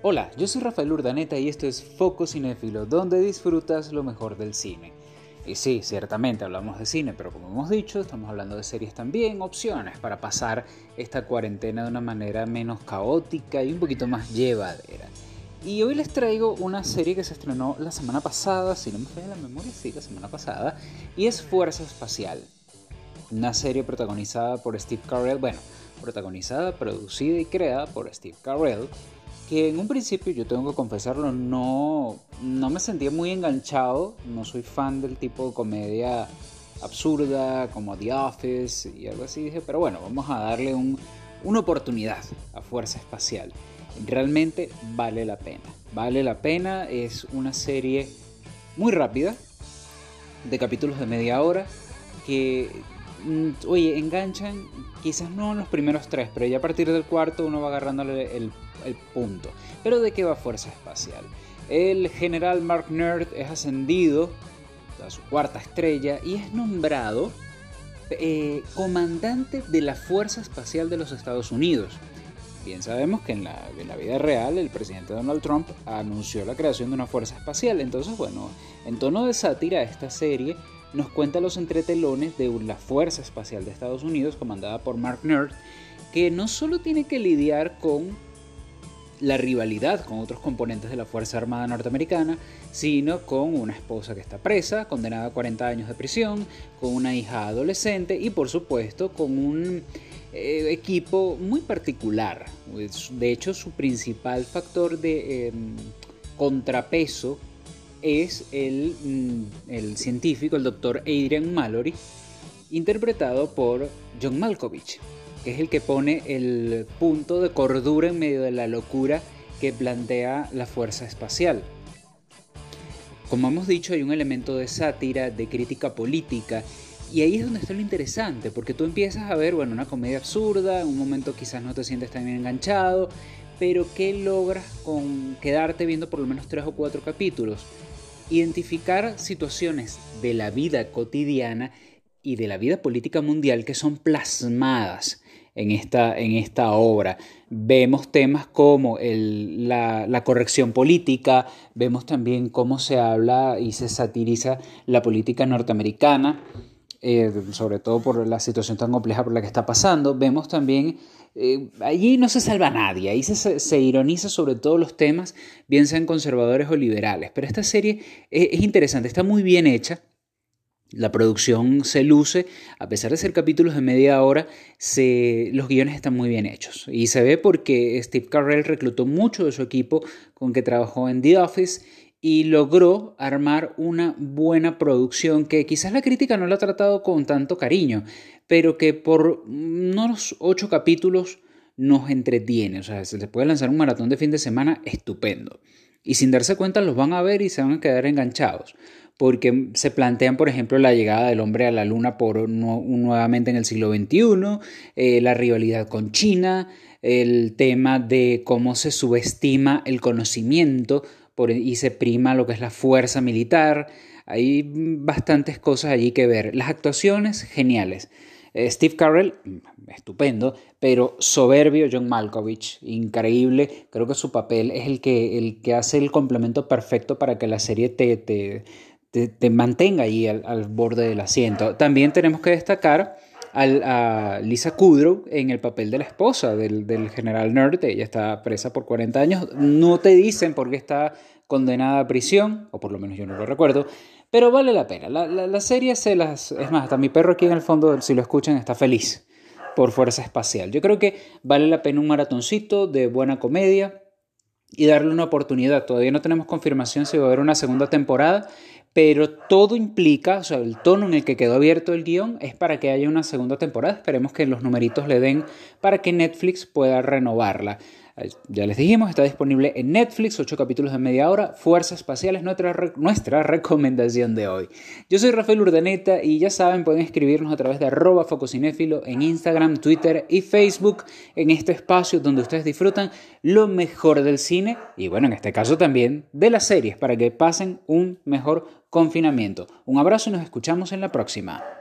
Hola, yo soy Rafael Urdaneta y esto es Foco Cinéfilo, donde disfrutas lo mejor del cine. Y sí, ciertamente hablamos de cine, pero como hemos dicho, estamos hablando de series también, opciones para pasar esta cuarentena de una manera menos caótica y un poquito más llevadera. Y hoy les traigo una serie que se estrenó la semana pasada, si no me falla la memoria, sí, la semana pasada, y es Fuerza Espacial. Una serie protagonizada por Steve Carell, bueno, protagonizada, producida y creada por Steve Carell, que en un principio yo tengo que confesarlo, no, no me sentía muy enganchado, no soy fan del tipo de comedia absurda como The Office y algo así, dije, pero bueno, vamos a darle una oportunidad a Fuerza Espacial. Realmente vale la pena, vale la pena, es una serie muy rápida, de capítulos de media hora, que oye, enganchan, quizás no en los primeros tres, pero ya a partir del cuarto uno va agarrándole el, punto. Pero ¿de qué va Fuerza Espacial? El general Mark Nerd es ascendido a su cuarta estrella y es nombrado eh, comandante de la Fuerza Espacial de los Estados Unidos. Bien sabemos que en la, en la, vida real el presidente Donald Trump anunció la creación de una fuerza espacial. Entonces, bueno, en tono de sátira, esta serie nos cuenta los entretelones de la Fuerza Espacial de Estados Unidos, comandada por Mark Nerd, que no solo tiene que lidiar con la rivalidad con otros componentes de la Fuerza Armada norteamericana, sino con una esposa que está presa, condenada a 40 años de prisión, con una hija adolescente y por supuesto con un eh, equipo muy particular. De hecho, su principal factor de em, contrapeso es mm, el, científico, el doctor Adrian Mallory, interpretado por John Malkovich, que es el que pone el punto de cordura en medio de la locura que plantea la fuerza espacial. Como hemos dicho, hay un elemento de sátira, de crítica política, y ahí es donde está lo interesante, porque tú empiezas a ver, bueno, una comedia absurda, en un momento quizás no te sientes tan bien enganchado, pero ¿qué logras con quedarte viendo por lo menos tres o cuatro capítulos? Identificar situaciones de la vida cotidiana y de la vida política mundial que son plasmadas en esta, en esta obra. Vemos temas como la, corrección política, vemos también cómo se habla y se satiriza la política norteamericana, eh, sobre todo por la situación tan compleja por la que está pasando. Vemos también eh, allí no se salva nadie, ahí se, ironiza sobre todos los temas, bien sean conservadores o liberales. Pero esta serie es, interesante, está muy bien hecha. La producción se luce, a pesar de ser capítulos de media hora, los guiones están muy bien hechos. Y se ve porque Steve Carell reclutó mucho de su equipo con que trabajó en The Office y logró armar una buena producción que quizás la crítica no la ha tratado con tanto cariño, pero que por unos ocho capítulos nos entretiene. O sea, se les puede lanzar un maratón de fin de semana estupendo. Y sin darse cuenta los van a ver y se van a quedar enganchados. Porque se plantean, por ejemplo, la llegada del hombre a la luna por nuevamente en el siglo XXI, eh, la rivalidad con China, el tema de cómo se subestima el conocimiento y se prima lo que es la fuerza militar. Hay bastantes cosas allí que ver. Las actuaciones, geniales. Eh, Steve Carell, mm, estupendo, pero soberbio John Malkovich, increíble. Creo que su papel es el que, el que hace el complemento perfecto para que la serie te, te, te, mantenga allí al, al, borde del asiento. También tenemos que destacar a Lisa Kudrow en el papel de la esposa del, del, general Nerd. Ella está presa por 40 años. No te dicen por qué está condenada a prisión, o por lo menos yo no lo recuerdo, pero vale la pena. La, la, serie se las... Es más, hasta mi perro aquí en el fondo, si lo escuchan, está feliz por Fuerza Espacial. Yo creo que vale la pena un maratoncito de buena comedia y darle una oportunidad. Todavía no tenemos confirmación si va a haber una segunda temporada, pero todo implica, o sea, el tono en el que quedó abierto el guion es para que haya una segunda temporada. Esperemos que los numeritos le den para que Netflix pueda renovarla. Ya les dijimos, está disponible en Netflix, 8 capítulos de media hora. Fuerza Espacial es nuestra, nuestra recomendación de hoy. Yo soy Rafael Urdaneta y ya saben, pueden escribirnos a través de arroba fococinéfilo en Instagram, Twitter y Facebook en este espacio donde ustedes disfrutan lo mejor del cine y bueno, en este caso también de las series para que pasen un mejor confinamiento. Un abrazo y nos escuchamos en la próxima.